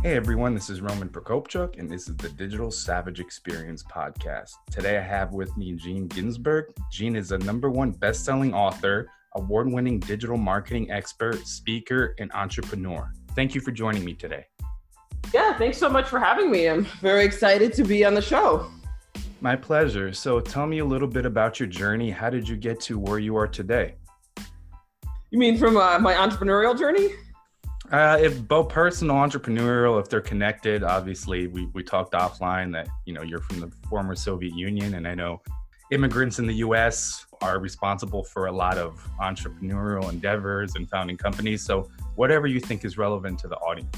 Hey everyone, this is Roman Prokopchuk, and this is the Digital Savage Experience podcast. Today I have with me Gene Ginsburg. Gene is a number one best-selling author, award-winning digital marketing expert, speaker, and entrepreneur. Thank you for joining me today. Yeah, thanks so much for having me. I'm very excited to be on the show. My pleasure. So tell me a little bit about your journey. How did you get to where you are today? You mean from uh, my entrepreneurial journey? Uh, if both personal entrepreneurial, if they're connected, obviously we, we talked offline that, you know, you're from the former Soviet Union. And I know immigrants in the US are responsible for a lot of entrepreneurial endeavors and founding companies. So whatever you think is relevant to the audience.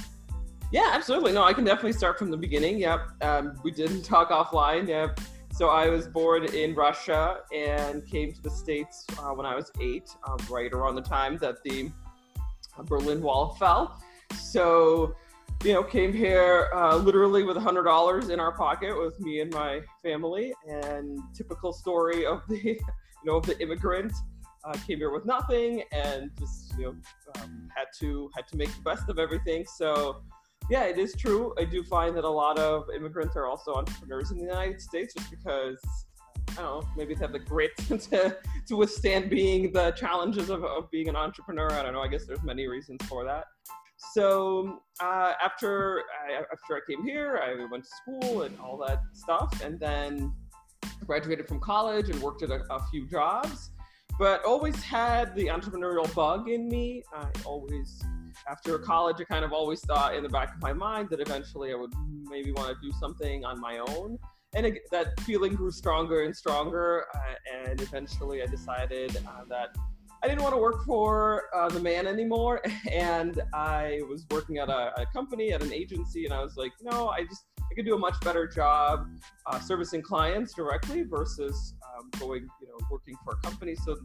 Yeah, absolutely. No, I can definitely start from the beginning. Yep. Um, we didn't talk offline. Yep. So I was born in Russia and came to the States uh, when I was eight, uh, right around the time that the Berlin Wall fell. So, you know, came here uh, literally with a hundred dollars in our pocket with me and my family. And typical story of the, you know, of the immigrant. Uh, came here with nothing and just you know um, had to had to make the best of everything. So yeah, it is true. I do find that a lot of immigrants are also entrepreneurs in the United States, just because I don't know, maybe they have the grit to, to withstand being the challenges of, of being an entrepreneur. I don't know. I guess there's many reasons for that. So uh, after I, after I came here, I went to school and all that stuff, and then graduated from college and worked at a, a few jobs. But always had the entrepreneurial bug in me. I always, after college, I kind of always thought in the back of my mind that eventually I would maybe want to do something on my own and it, that feeling grew stronger and stronger. Uh, and eventually, I decided uh, that I didn't want to work for uh, the man anymore. And I was working at a, a, company, at an agency, and I was like, no, I just I could do a much better job uh, servicing clients directly versus um, going, you know, working for a company. So.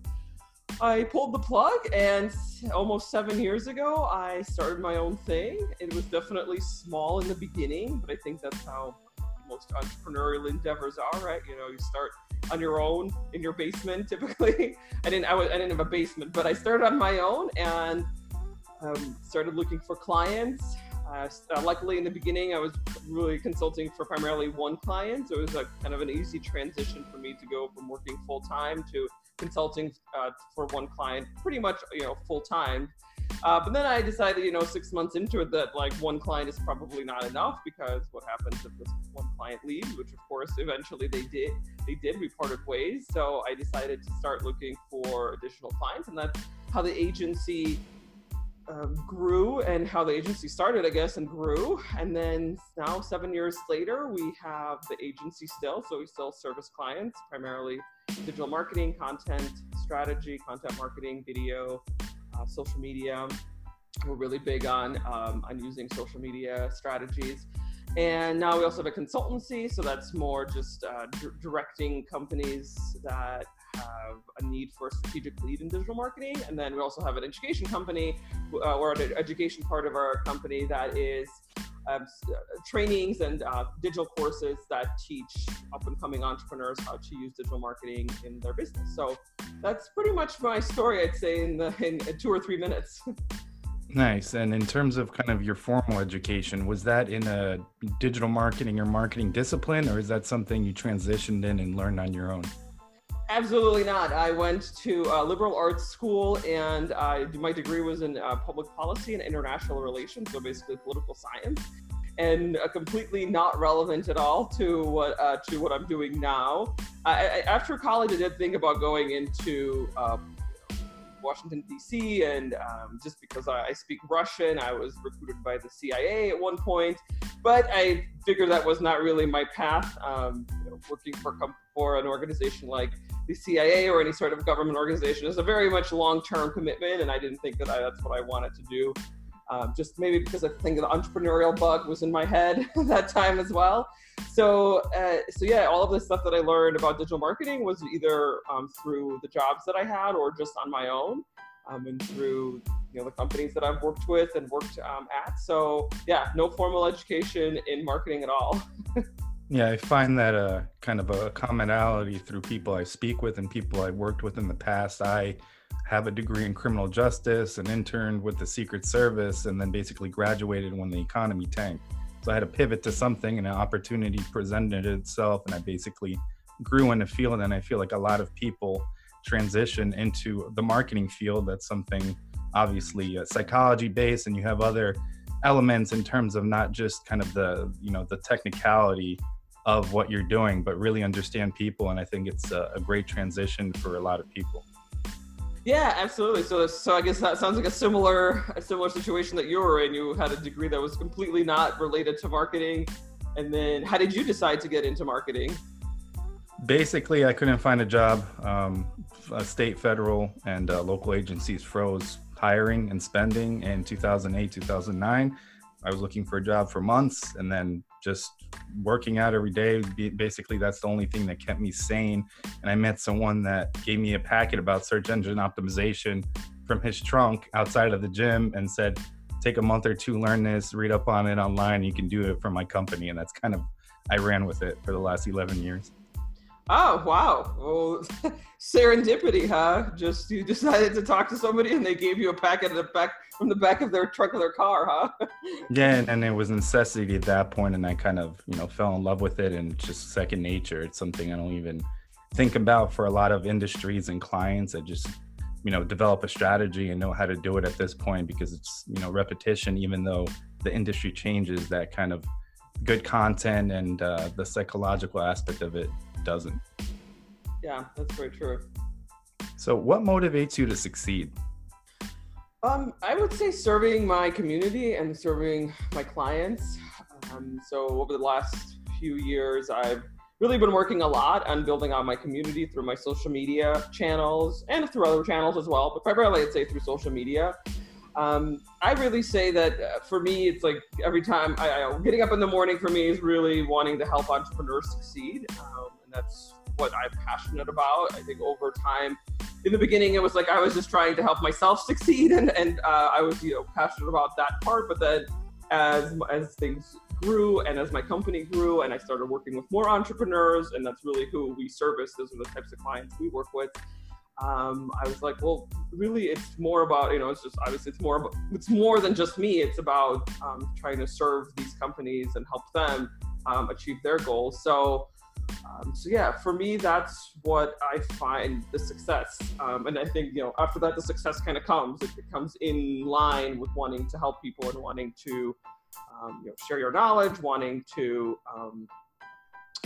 I pulled the plug, and almost seven years ago, I started my own thing. It was definitely small in the beginning, but I think that's how most entrepreneurial endeavors are, right? You know, you start on your own in your basement. Typically, I didn't. I, was, I didn't have a basement, but I started on my own and um, started looking for clients. Uh, uh, luckily, in the beginning, I was really consulting for primarily one client, so it was a kind of an easy transition for me to go from working full time to consulting uh, for one client, pretty much you know full time. Uh, but then I decided, you know, six months into it, that like one client is probably not enough because what happens if this one client leaves, which of course eventually they did. They did. We parted ways. So I decided to start looking for additional clients, and that's how the agency um, grew and how the agency started, I guess, and grew. And then now, seven years later, we have the agency still. So we still service clients, primarily digital marketing, content strategy, content marketing, video, uh, social media. We're really big on um, on using social media strategies. And now we also have a consultancy, so that's more just uh, d- directing companies that have a need for a strategic lead in digital marketing. And then we also have an education company, uh, or an education part of our company that is um, uh, trainings and uh, digital courses that teach up and coming entrepreneurs how to use digital marketing in their business. So that's pretty much my story, I'd say, in, the, in two or three minutes. Nice. And in terms of kind of your formal education, was that in a digital marketing or marketing discipline, or is that something you transitioned in and learned on your own? Absolutely not. I went to a liberal arts school, and uh, my degree was in uh, public policy and international relations, so basically political science, and uh, completely not relevant at all to what uh, to what I'm doing now. I, I, after college, I did think about going into um, Washington D.C. and um, just because I, I, speak Russian, I was recruited by the CIA at one point. But I figured that was not really my path. Um, you know, working for for an organization like the CIA or any sort of government organization is a very much long-term commitment, and I didn't think that I, that's what I wanted to do. Um, just maybe because I think the entrepreneurial bug was in my head that time as well. So, uh, so yeah, all of the stuff that I learned about digital marketing was either um, through the jobs that I had or just on my own, um, and through you know the companies that I've worked with and worked um, at. So, yeah, no formal education in marketing at all. yeah, I find that a kind of a commonality through people I speak with and people I worked with in the past. I have a degree in criminal justice and interned with the Secret Service and then basically graduated when the economy tanked. So I had to pivot to something and an opportunity presented itself and I basically grew in the field and I feel like a lot of people transition into the marketing field. That's something obviously uh, psychology based and you have other elements in terms of not just kind of the, you know, the technicality of what you're doing, but really understand people. And I think it's a, a great transition for a lot of people. Yeah, absolutely. So, so I guess that sounds like a similar, a similar situation that you were in. You had a degree that was completely not related to marketing, and then how did you decide to get into marketing? Basically, I couldn't find a job. Um, state, federal, and uh, local agencies froze hiring and spending in 2008, 2009. I was looking for a job for months, and then just working out every day. Basically, that's the only thing that kept me sane. And I met someone that gave me a packet about search engine optimization from his trunk outside of the gym and said, take a month or two, learn this, read up on it online. You can do it for my company. And that's kind of, I ran with it for the last 11 years. Oh wow! Well, serendipity, huh? Just you decided to talk to somebody and they gave you a packet of the back from the back of their truck of their car, huh? yeah, and, it was necessity at that point, and I kind of you know fell in love with it, and just second nature. It's something I don't even think about for a lot of industries and clients. I just you know develop a strategy and know how to do it at this point because it's you know repetition. Even though the industry changes, that kind of good content and uh, the psychological aspect of it doesn't. Yeah, that's very true. So, what motivates you to succeed? Um, I would say serving my community and serving my clients. Um, so, over the last few years, I've really been working a lot on building out my community through my social media channels and through other channels as well, but primarily I'd say through social media. Um, I really say that uh, for me, it's like every time I, I, getting up in the morning for me is really wanting to help entrepreneurs succeed. Um, that's what I'm passionate about. I think over time, in the beginning, it was like I was just trying to help myself succeed, and, and uh, I was you know passionate about that part. But then as as things grew and as my company grew and I started working with more entrepreneurs, and that's really who we service. Those are the types of clients we work with um, I was like, well, really, it's more about you know, it's just obviously it's more about, it's more than just me. It's about um, trying to serve these companies and help them um, achieve their goals. So, um, so yeah, for me, that's what I find the success. Um, and I think you know, after that, the success kind of comes. It, comes in line with wanting to help people and wanting to um, you know, share your knowledge, wanting to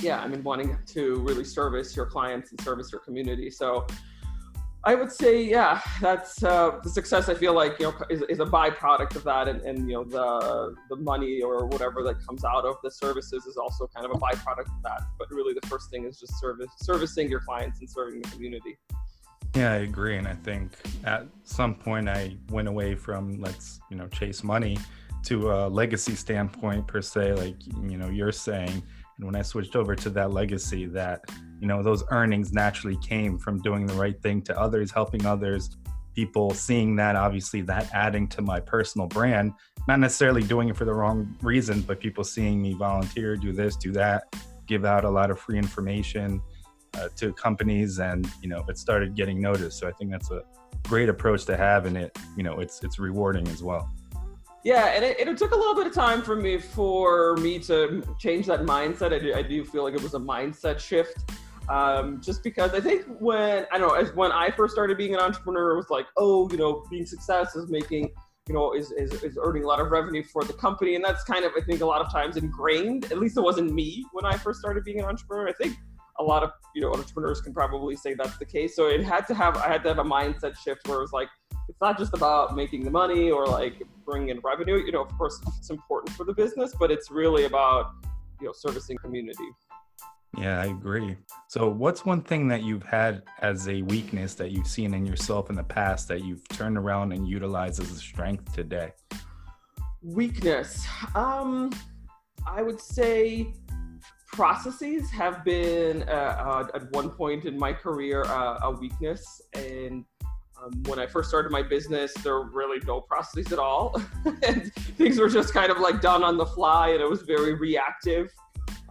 yeah, I mean, wanting to really service your clients and service your community. So I would say, yeah, that's uh, the success. I feel like you know is, is a byproduct of that, and, and you know the the money or whatever that comes out of the services is also kind of a byproduct of that. But really, the first thing is just service servicing your clients and serving the community. Yeah, I agree, and I think at some point I went away from let's you know chase money to a legacy standpoint per se, like you know you're saying and when I switched over to that legacy, that, you know, those earnings naturally came from doing the right thing to others, helping others, people seeing that, obviously, that adding to my personal brand, not necessarily doing it for the wrong reasons, but people seeing me volunteer, do this, do that, give out a lot of free information uh, to companies. And, you know, it started getting noticed. So I think that's a great approach to have. And it, you know, it's, it's rewarding as well. Yeah, and it, it, took a little bit of time for me for me to change that mindset. I do, I do feel like it was a mindset shift. Um, just because I think when I don't know, as when I first started being an entrepreneur, it was like, oh, you know, being success is making, you know, is, is, is earning a lot of revenue for the company, and that's kind of I think a lot of times ingrained. At least it wasn't me when I first started being an entrepreneur. I think a lot of you know entrepreneurs can probably say that's the case. So it had to have I had to have a mindset shift where it was like it's not just about making the money or like bringing in revenue. You know, of course, it's important for the business, but it's really about you know servicing community. Yeah, I agree. So, what's one thing that you've had as a weakness that you've seen in yourself in the past that you've turned around and utilized as a strength today? Weakness. Um, I would say processes have been uh, uh, at one point in my career uh, a weakness, and um, when I first started my business, there were really no processes at all. and things were just kind of like done on the fly, and it was very reactive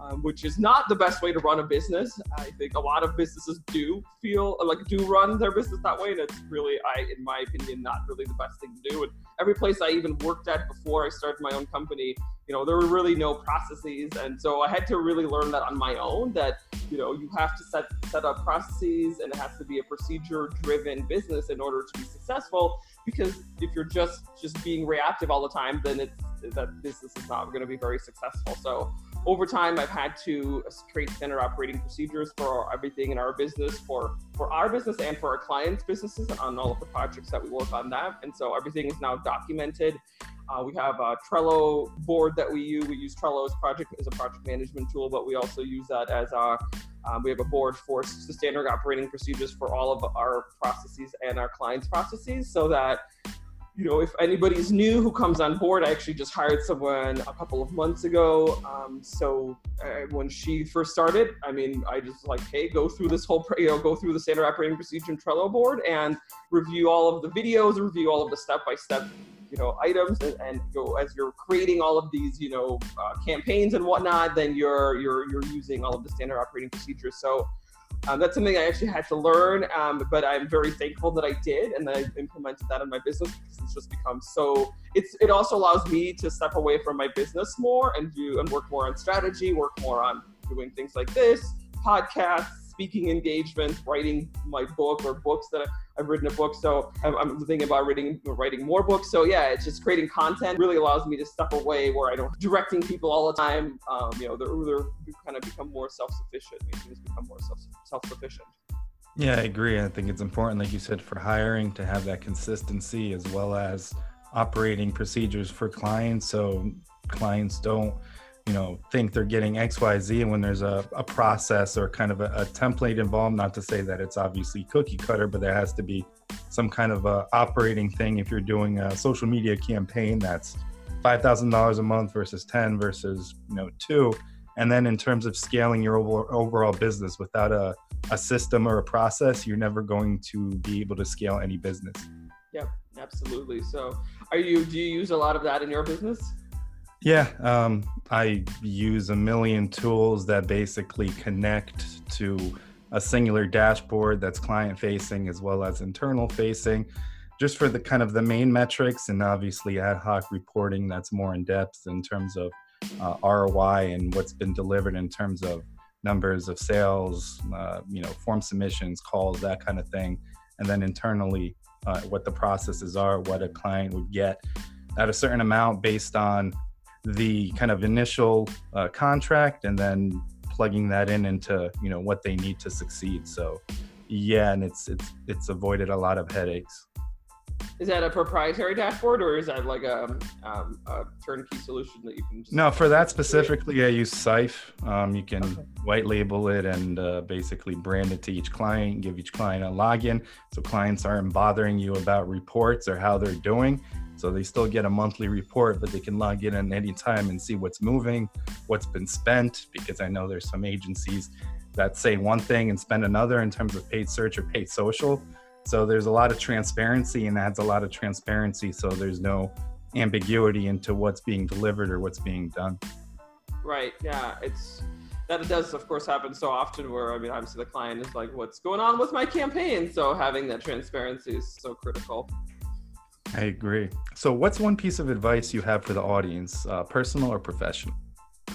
um, which is not the best way to run a business. I think a lot of businesses do feel like do run their business that way, and it's really, I, in my opinion, not really the best thing to do. And every place I even worked at before I started my own company, you know, there were really no processes, and so I had to really learn that on my own. That you know, you have to set set up processes, and it has to be a procedure-driven business in order to be successful. Because if you're just just being reactive all the time, then it's that business is not going to be very successful. So over time, I've had to create standard operating procedures for everything in our business, for for our business and for our clients' businesses on all of the projects that we work on that. And so everything is now documented. Uh, we have a Trello board that we use. We use Trello as project as a project management tool, but we also use that as our um, we have a board for the standard operating procedures for all of our processes and our clients' processes, so that you know, if anybody's new who comes on board, I actually just hired someone a couple of months ago. Um, so uh, when she first started, I mean, I just like, hey, go through this whole, you know, go through the standard operating procedure and Trello board and review all of the videos, review all of the step-by-step, you know, items, and, and go as you're creating all of these, you know, uh, campaigns and whatnot. Then you're you're you're using all of the standard operating procedures. So um, that's something I actually had to learn, um, but I'm very thankful that I did and that I implemented that in my business because it's just become so. It's it also allows me to step away from my business more and do and work more on strategy, work more on doing things like this, podcasts, speaking engagements, writing my book or books that I've written a book. So I'm, I'm thinking about writing writing more books. So yeah, it's just creating content really allows me to step away where I don't directing people all the time. Um, you know, they're, they're kind of become more self sufficient. Things become more self self sufficient. Yeah, I agree. I think it's important, like you said, for hiring to have that consistency as well as operating procedures for clients so clients don't you know think they're getting xyz and when there's a, a process or kind of a, a, template involved not to say that it's obviously cookie cutter but there has to be some kind of a operating thing. If you're doing a social media campaign that's $5000 a month versus 10 versus you know 2 and then in terms of scaling your overall business without a, a system or a process you're never going to be able to scale any business. Yep absolutely. So are you do you use a lot of that in your business yeah, um, I use a million tools that basically connect to a singular dashboard that's client facing as well as internal facing, just for the kind of the main metrics and obviously ad hoc reporting that's more in depth in terms of uh, ROI and what's been delivered in terms of numbers of sales, uh, you know, form submissions, calls, that kind of thing, and then internally uh, what the processes are, what a client would get at a certain amount based on the kind of initial uh, contract and then plugging that in into you know what they need to succeed. So yeah and it's it's it's avoided a lot of headaches. Is that a proprietary dashboard or is that like a, um, a turnkey solution that you can just no for that specifically i use Cyfe um, you can okay. white label it and uh, basically brand it to each client give each client a login. So clients aren't bothering you about reports or how they're doing so they still get a monthly report, but they can log in at any time and see what's moving, what's been spent, because I know there's some agencies that say one thing and spend another in terms of paid search or paid social. So there's a lot of transparency and adds a lot of transparency. So there's no ambiguity into what's being delivered or what's being done. Right. Yeah. It's that it does of course happen so often where I mean obviously the client is like, what's going on with my campaign? So having that transparency is so critical. I agree. So, what's one piece of advice you have for the audience, uh, personal or professional?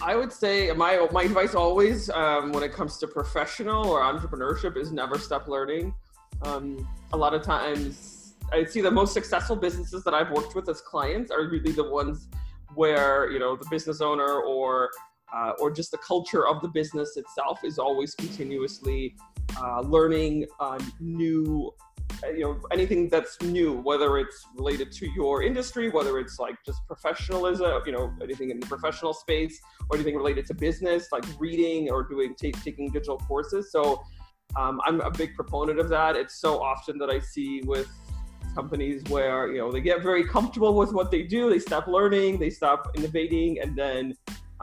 I would say my my advice always, um, when it comes to professional or entrepreneurship, is never stop learning. Um, a lot of times, I see the most successful businesses that I've worked with as clients are really the ones where you know the business owner or uh, or just the culture of the business itself is always continuously uh, learning uh, new you know anything that's new whether it's related to your industry whether it's like just professionalism you know anything in the professional space or anything related to business like reading or doing t- taking digital courses. So um, i'm a big proponent of that. It's so often that i see with companies where you know they get very comfortable with what they do they stop learning they stop innovating and then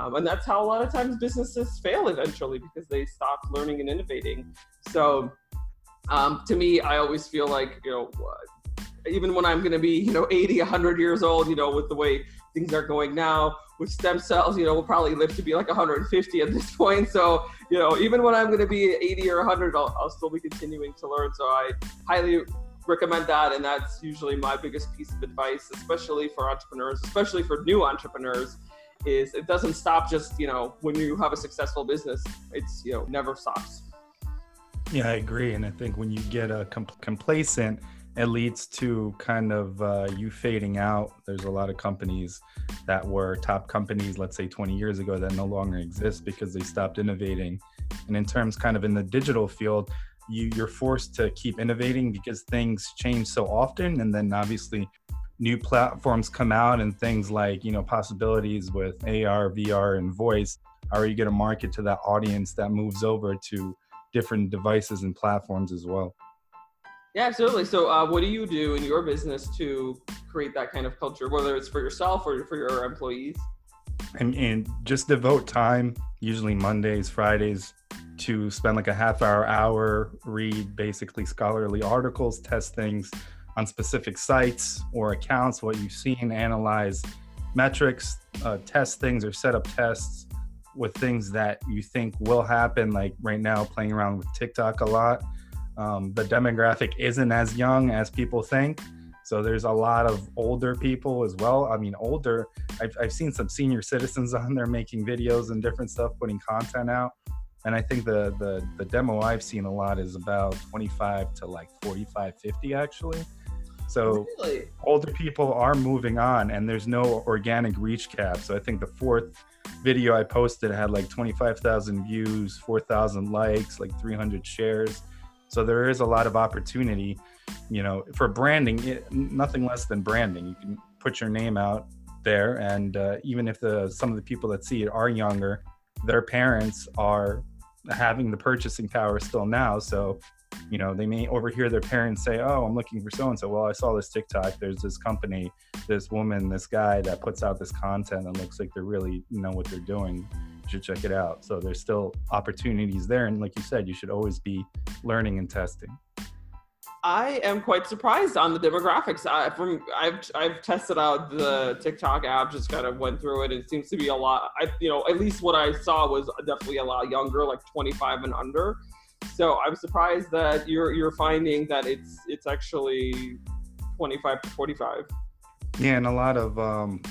um, and that's how a lot of times businesses fail eventually because they stop learning and innovating. So um, to me i always feel like you know even when i'm going to be you know 80 100 years old you know with the way things are going now with stem cells you know we'll probably live to be like 150 at this point. So you know even when i'm going to be 80 or 100 I'll, I'll still be continuing to learn. So i highly recommend that and that's usually my biggest piece of advice especially for entrepreneurs especially for new entrepreneurs is it doesn't stop just you know when you have a successful business. It's you know never stops yeah i agree and i think when you get a complacent it leads to kind of uh, you fading out. There's a lot of companies that were top companies let's say 20 years ago that no longer exist because they stopped innovating. And in terms kind of in the digital field you you're forced to keep innovating because things change so often and then obviously new platforms come out and things like you know possibilities with AR, VR, and voice, how are you going to market to that audience that moves over to different devices and platforms as well? Yeah, absolutely. So, uh, what do you do in your business to create that kind of culture, whether it's for yourself or for your employees? And, and just devote time, usually Mondays, Fridays, to spend like a half hour, hour, read basically scholarly articles, test things, on specific sites or accounts, what you've seen, analyze metrics, uh, test things or set up tests with things that you think will happen. Like right now, playing around with TikTok a lot. Um, the demographic isn't as young as people think. So there's a lot of older people as well. I mean, older, I've, I've seen some senior citizens on there making videos and different stuff, putting content out. And I think the, the, the demo I've seen a lot is about 25 to like 45, 50 actually. So really? older people are moving on, and there's no organic reach cap. So I think the fourth video I posted had like 25,000 views, 4,000 likes, like 300 shares. So there is a lot of opportunity, you know, for branding. It, nothing less than branding. You can put your name out there, and uh, even if the some of the people that see it are younger, their parents are having the purchasing power still now. So you know they may overhear their parents say oh i'm looking for so and so well i saw this tiktok there's this company this woman this guy that puts out this content and looks like they're really know what they're doing you should check it out so there's still opportunities there and like you said you should always be learning and testing I am quite surprised on the demographics. I, from I've I've tested out the TikTok app, just kind of went through it. It seems to be a lot. I you know at least what I saw was definitely a lot younger, like 25 and under. So I'm surprised that you're you're finding that it's it's actually 25 to 45. Yeah, and a lot of um,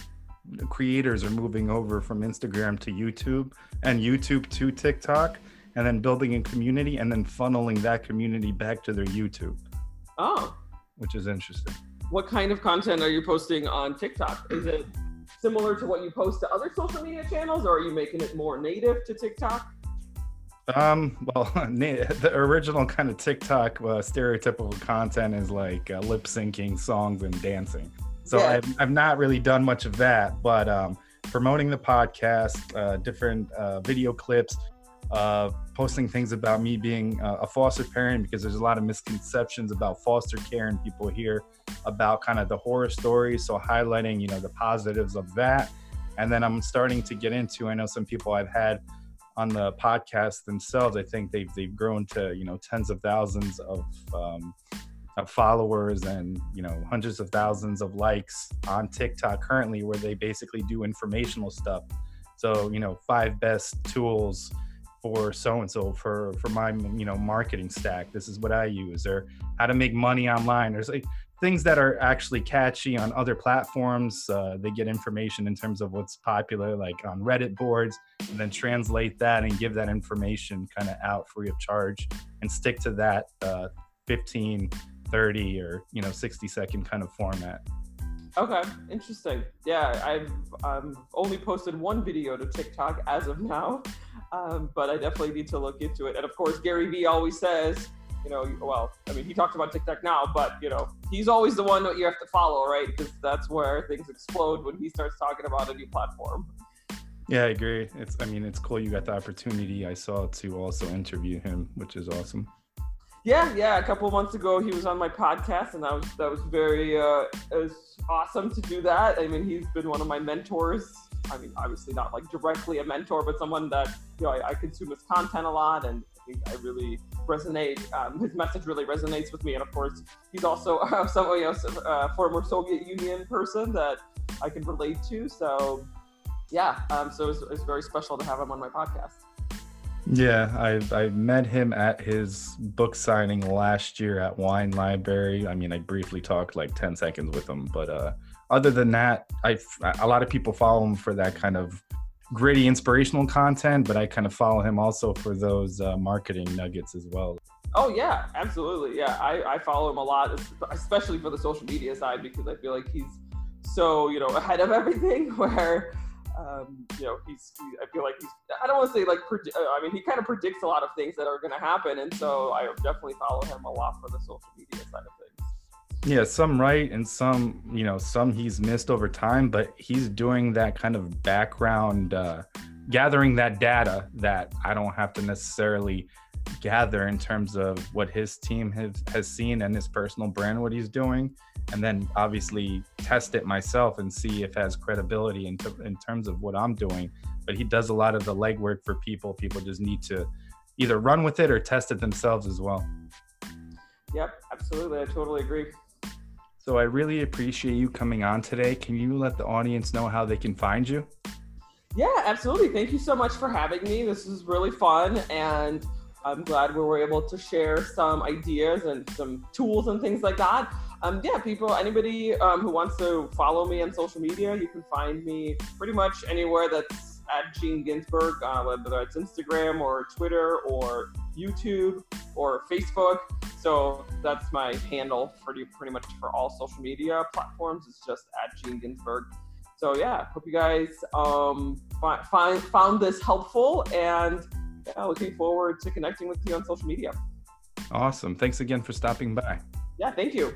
creators are moving over from Instagram to YouTube and YouTube to TikTok, and then building a community and then funneling that community back to their YouTube. Oh, which is interesting. What kind of content are you posting on TikTok? Is it similar to what you post to other social media channels, or are you making it more native to TikTok? Um, well, the original kind of TikTok uh, stereotypical content is like uh, lip syncing songs and dancing. So yeah. I've, I've not really done much of that, but um, promoting the podcast, uh, different uh, video clips, uh, posting things about me being a foster parent because there's a lot of misconceptions about foster care and people hear about kind of the horror stories. So highlighting, you know, the positives of that. And then I'm starting to get into, I know some people I've had on the podcast themselves, I think they've they've grown to you know tens of thousands of um, of followers and you know hundreds of thousands of likes on TikTok currently, where they basically do informational stuff. So you know, five best tools for so and so for for my you know marketing stack. This is what I use, or how to make money online. or like things that are actually catchy on other platforms. Uh, they get information in terms of what's popular, like on Reddit boards, and then translate that and give that information kind of out free of charge and stick to that uh, 15, 30, or you know 60 second kind of format. Okay, interesting. Yeah, I've um, only posted one video to TikTok as of now, um, but I definitely need to look into it. And of course, Gary Vee always says, you know, well, I mean, he talks about TikTok now, but you know, he's always the one that you have to follow, right? Because that's where things explode when he starts talking about a new platform. Yeah, I agree. It's, I mean, it's cool you got the opportunity. I saw to also interview him, which is awesome. Yeah, yeah. A couple months ago, he was on my podcast, and that was that was very uh, it was awesome to do that. I mean, he's been one of my mentors. I mean, obviously not like directly a mentor, but someone that you know I, I consume his content a lot, and think I really resonate. Um, his message really resonates with me, and of course, he's also uh, someone else, a uh, former Soviet Union person that I can relate to. So, yeah, um, so it's, it's very special to have him on my podcast. Yeah, I I met him at his book signing last year at Wine Library. I mean, I briefly talked like 10 seconds with him, but uh other than that, I a lot of people follow him for that kind of gritty inspirational content, but I kind of follow him also for those uh, marketing nuggets as well. Oh yeah, absolutely. Yeah, I, I follow him a lot, especially for the social media side because I feel like he's so you know ahead of everything. Where um, you know, he's, he, I feel like he's, I don't want to say like, predi- uh, I mean, he kind of predicts a lot of things that are going to happen. And so I definitely follow him a lot for the social media side of things. Yeah, some right and some, you know, some he's missed over time, but he's doing that kind of background, uh, gathering that data that I don't have to necessarily gather in terms of what his team has, has seen and his personal brand, what he's doing and then obviously test it myself and see if has credibility in, t- in terms of what I'm doing. But he does a lot of the legwork for people. People just need to either run with it or test it themselves as well. Yep, absolutely. I totally agree. So I really appreciate you coming on today. Can you let the audience know how they can find you? Yeah, absolutely. Thank you so much for having me. This is really fun and I'm glad we were able to share some ideas and some tools and things like that um, yeah, people, anybody um, who wants to follow me on social media, you can find me pretty much anywhere that's at Gene Ginsburg, uh, whether it's Instagram or Twitter or YouTube or Facebook. So that's my handle pretty pretty much for all social media platforms. It's just at Gene Ginsburg. So yeah, hope you guys um, find found this helpful and yeah, looking forward to connecting with you on social media. Awesome. Thanks again for stopping by. Yeah, thank you.